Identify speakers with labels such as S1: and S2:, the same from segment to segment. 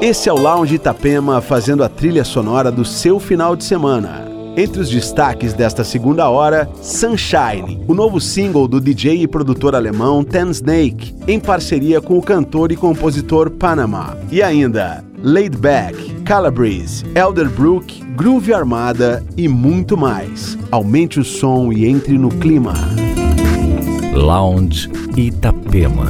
S1: Esse é o Lounge Itapema fazendo a trilha sonora do seu final de semana. Entre os destaques desta segunda hora, Sunshine, o novo single do DJ e produtor alemão Ten Snake, em parceria com o cantor e compositor Panama. E ainda, Laid Back, Calabrese, Elderbrook, Groove Armada e muito mais. Aumente o som e entre no clima.
S2: Lounge. Itapema.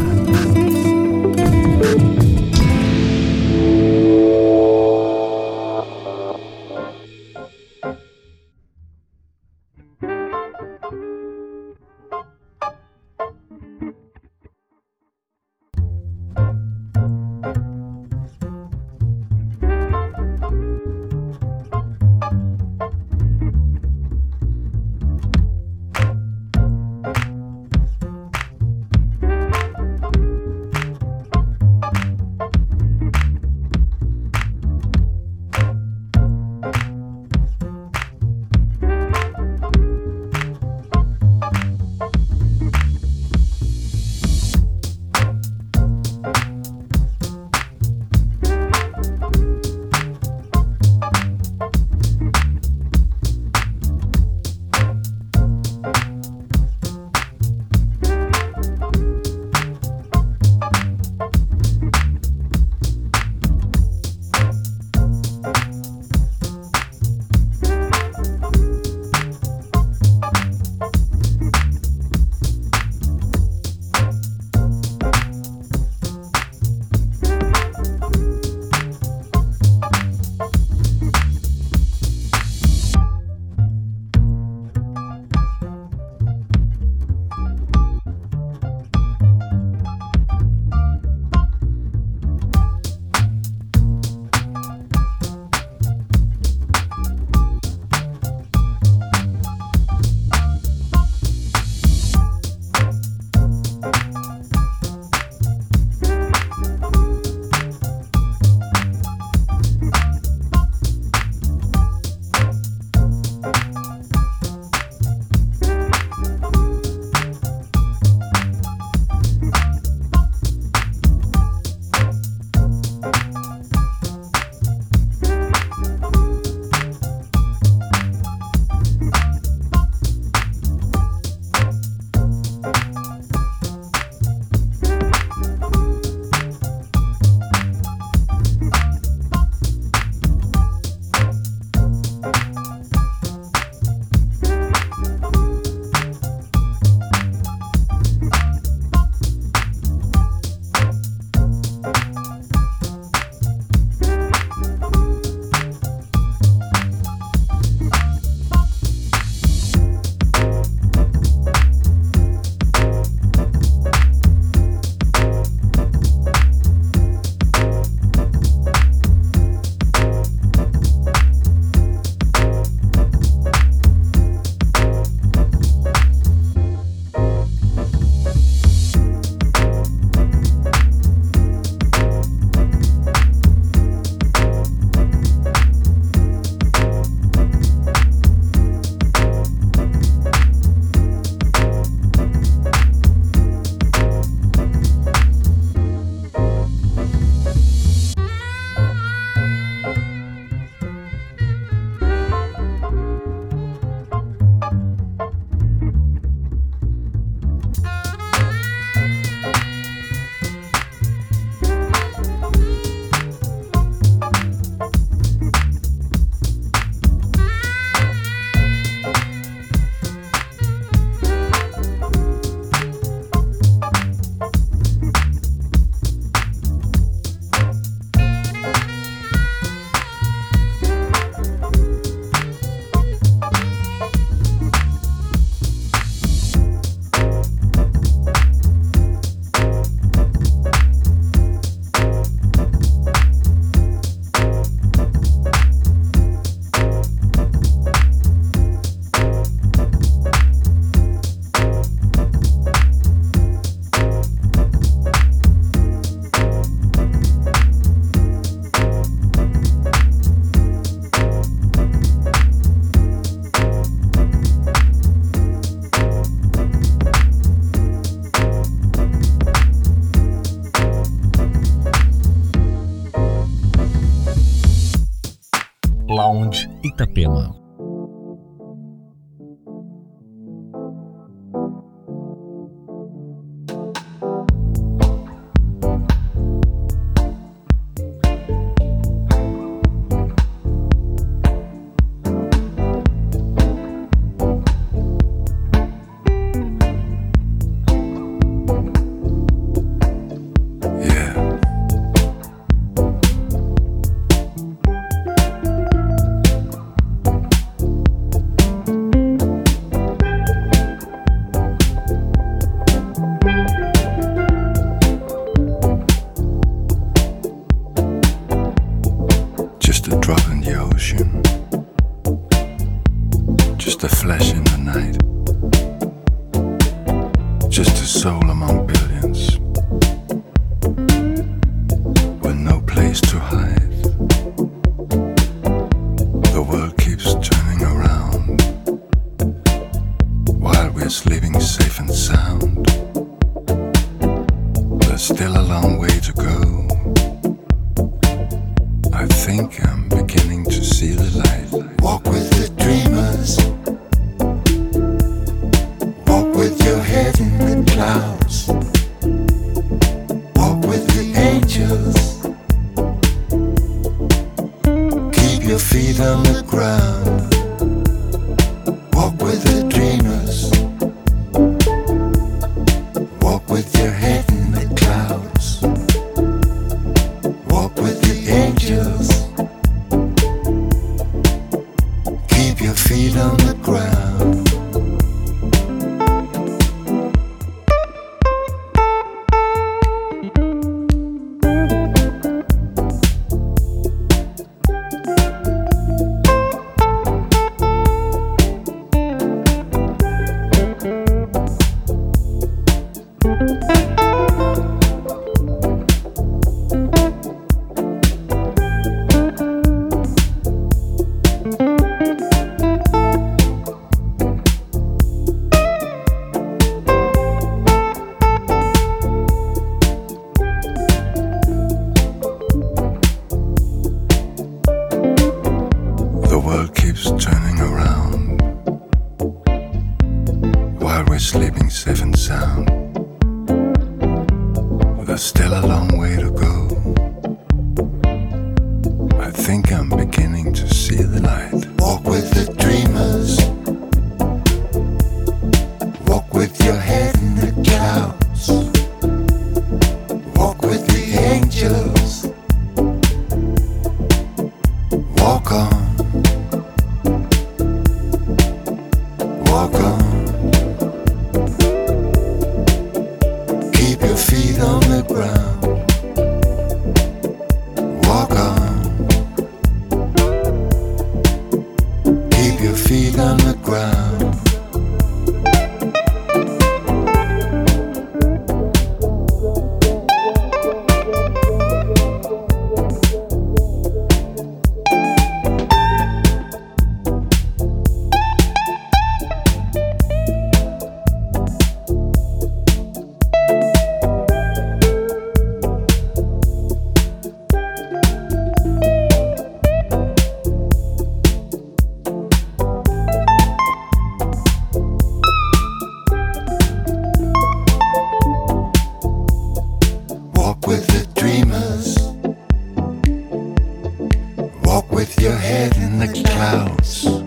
S3: You wanna do.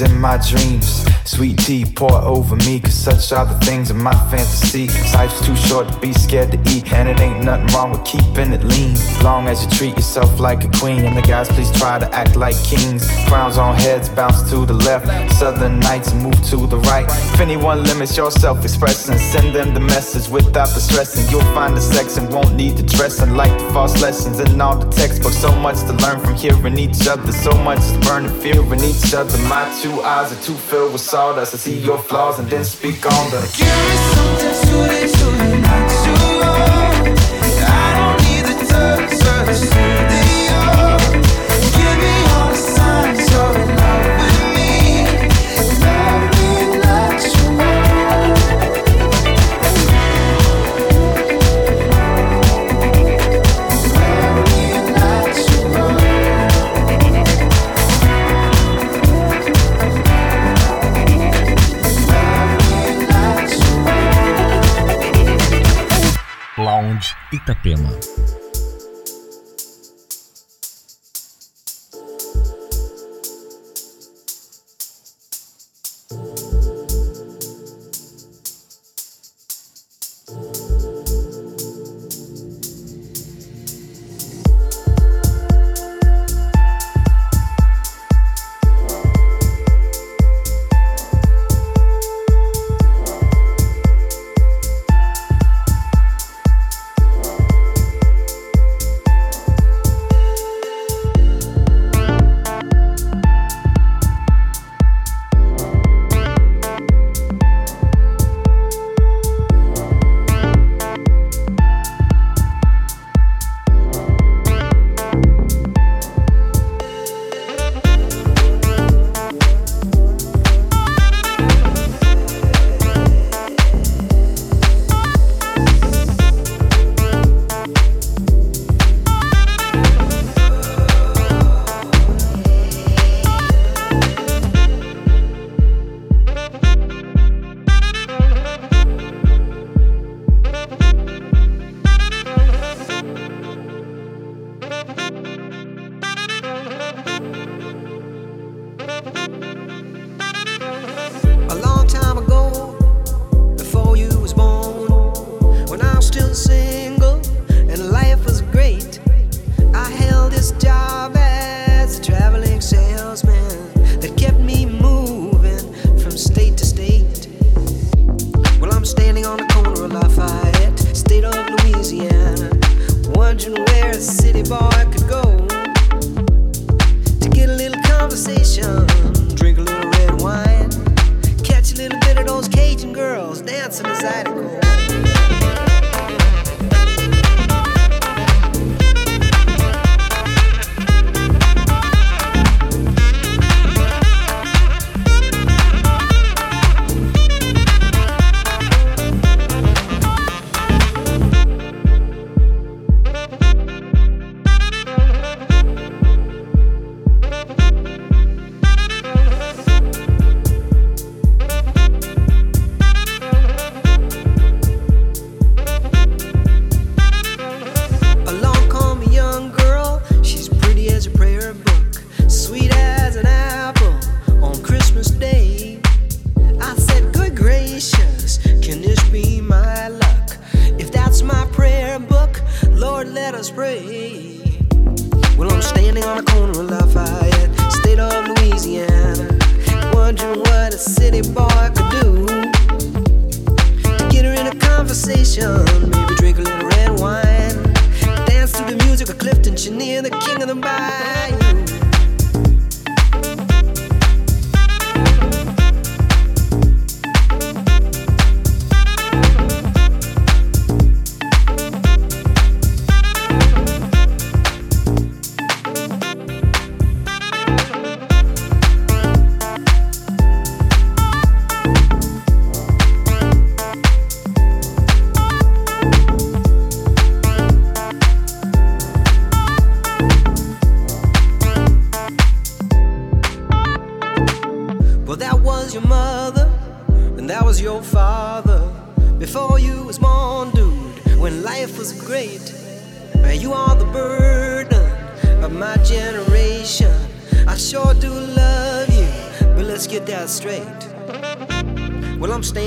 S2: In
S4: my
S5: dreams. Sweet tea pour over me, cause such are the things of my fantasy. Life's too short to be scared to eat, and it ain't nothing wrong with keeping it lean. Long as you treat yourself like a queen, and the guys please try to act like kings. Crowns on heads bounce to the left, southern nights move to the right. If anyone limits your self expression, send them the message without the stressing. You'll find the sex and won't need the dressing, like the false lessons in all the textbooks. So much to learn from hearing each other, so much is burning fear in each other. My two eyes are too filled with sawdust. I see your flaws and then speak on them.
S6: Give me something truly,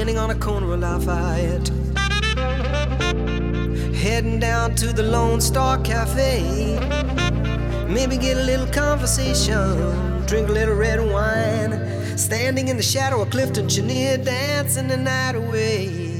S7: standing on a corner of Lafayette. Heading down to the Lone Star Cafe. Maybe get a little conversation, drink a little red wine. Standing in the shadow of Clifton Chenier, dancing the night away.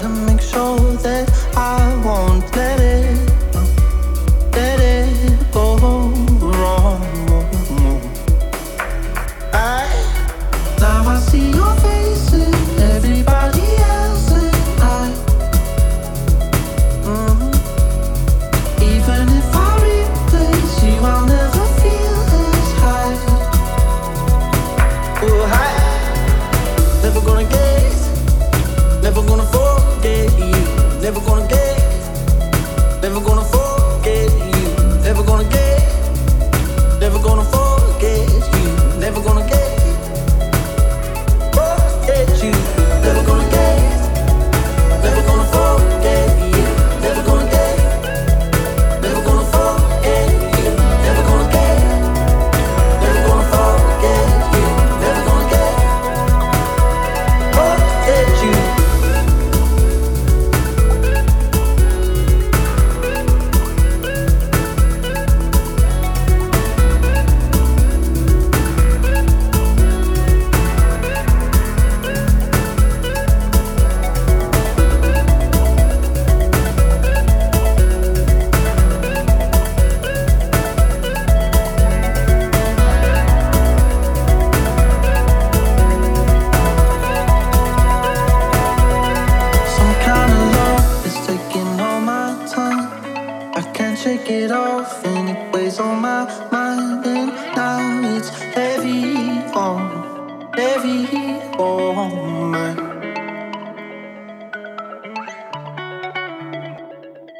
S7: gotta make sure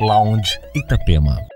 S8: Lounge Itapema.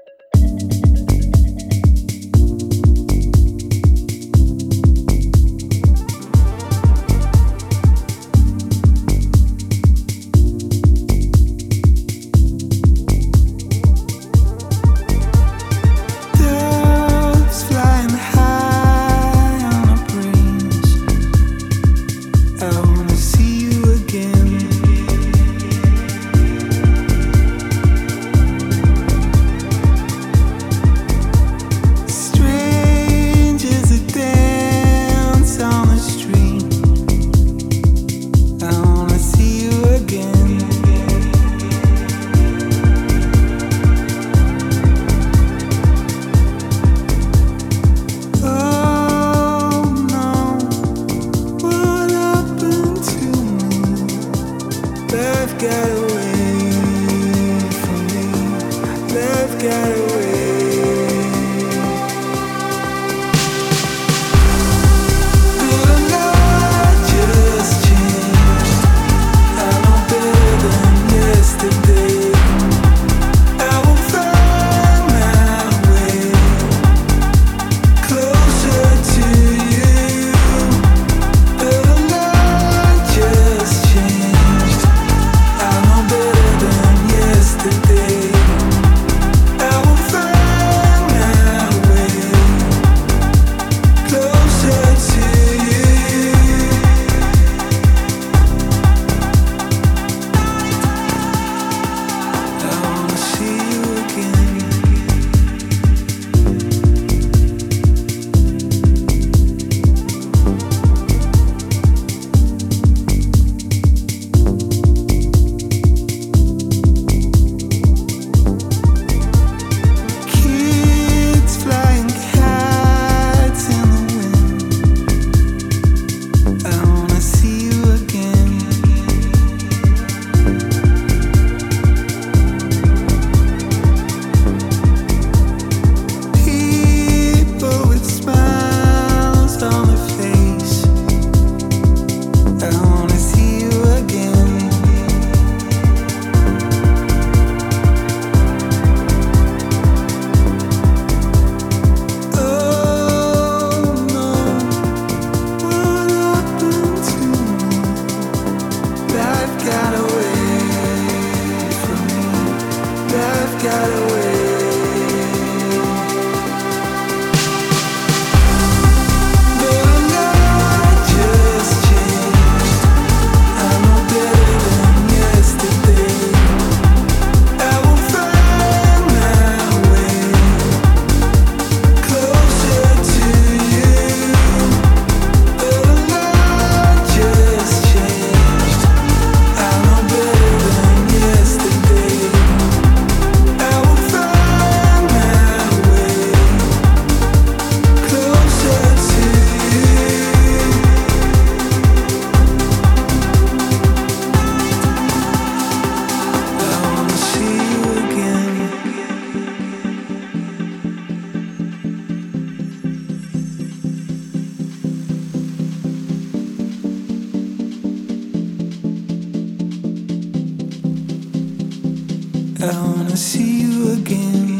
S6: See you again.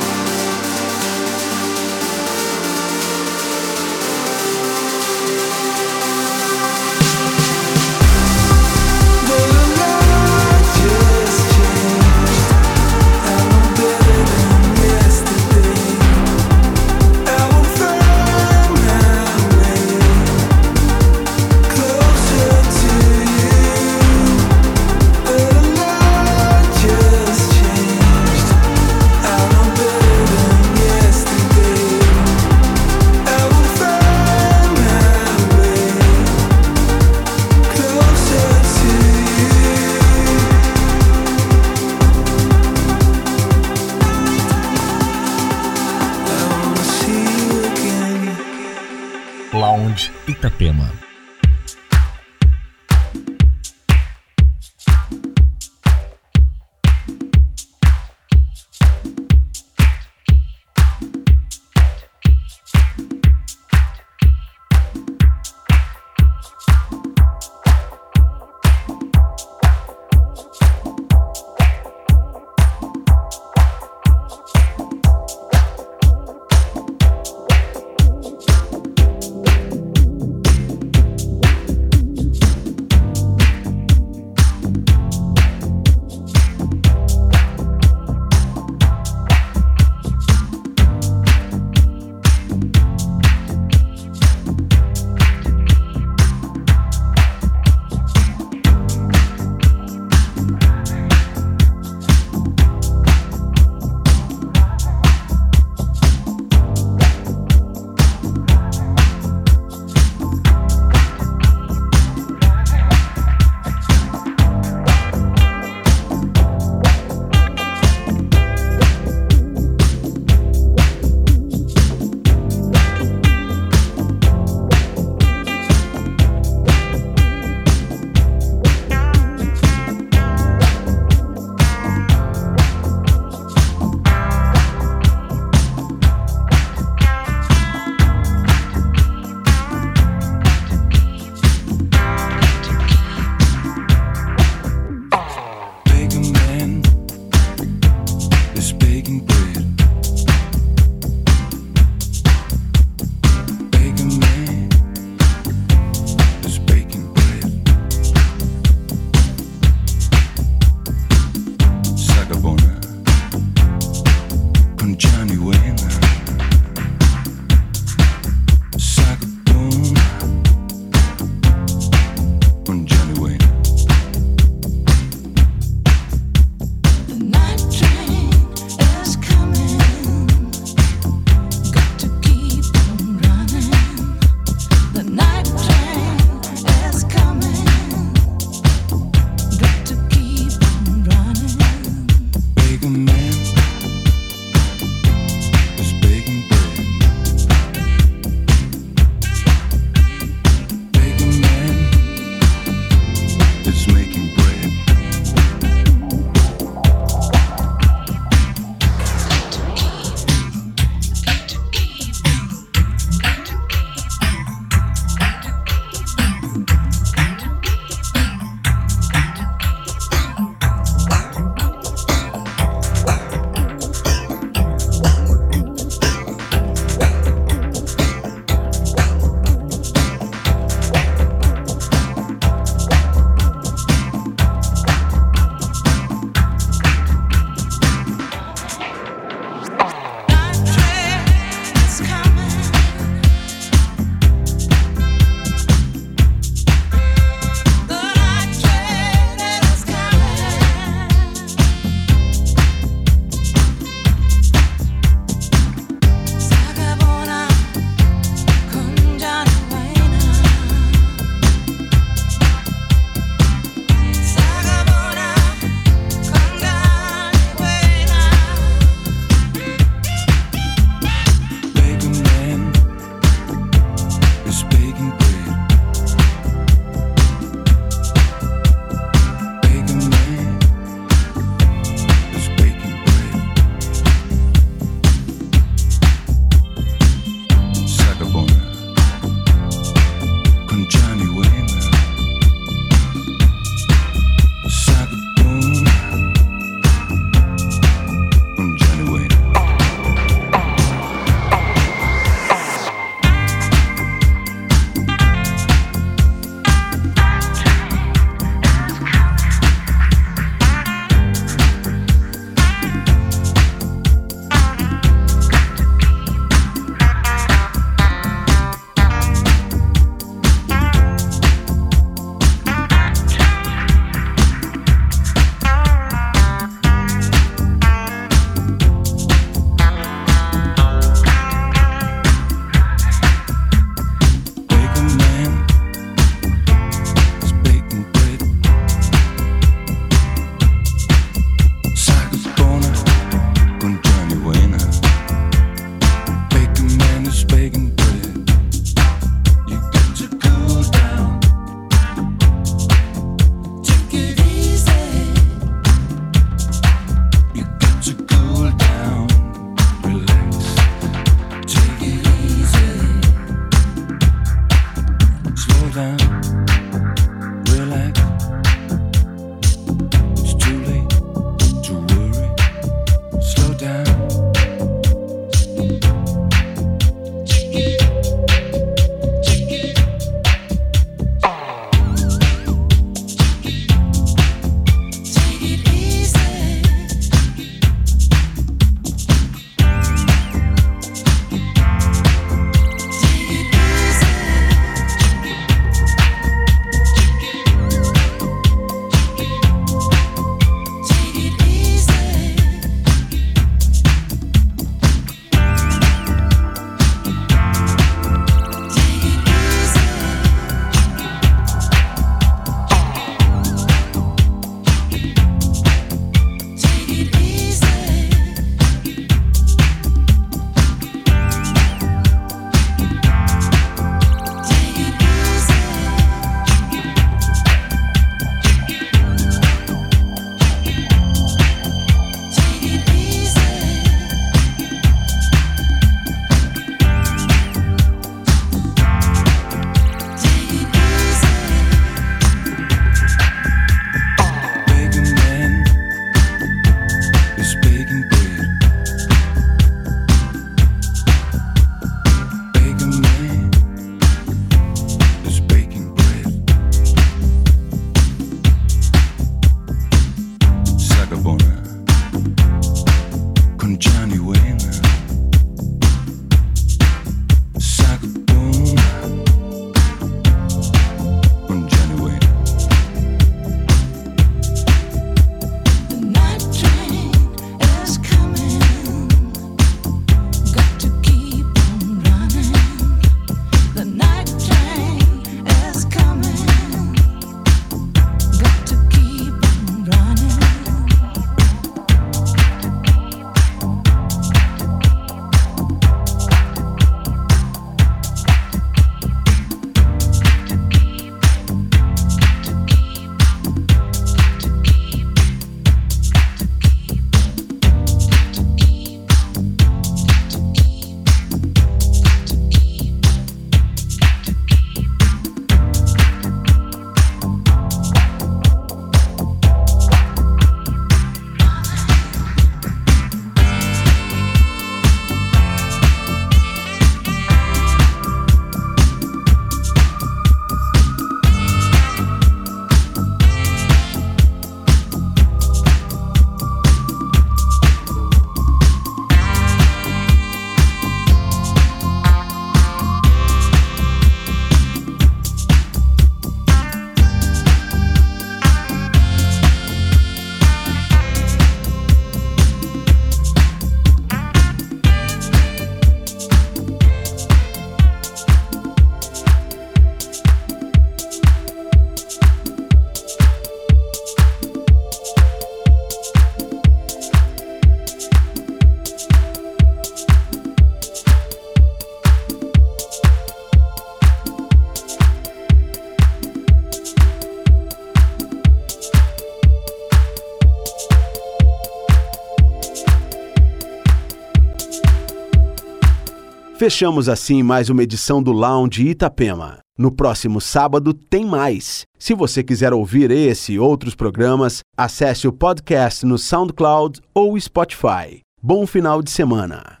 S1: Fechamos assim mais uma edição do Lounge Itapema. No próximo sábado tem mais. Se você quiser ouvir esse e outros programas, acesse o podcast no SoundCloud ou Spotify. Bom final de semana.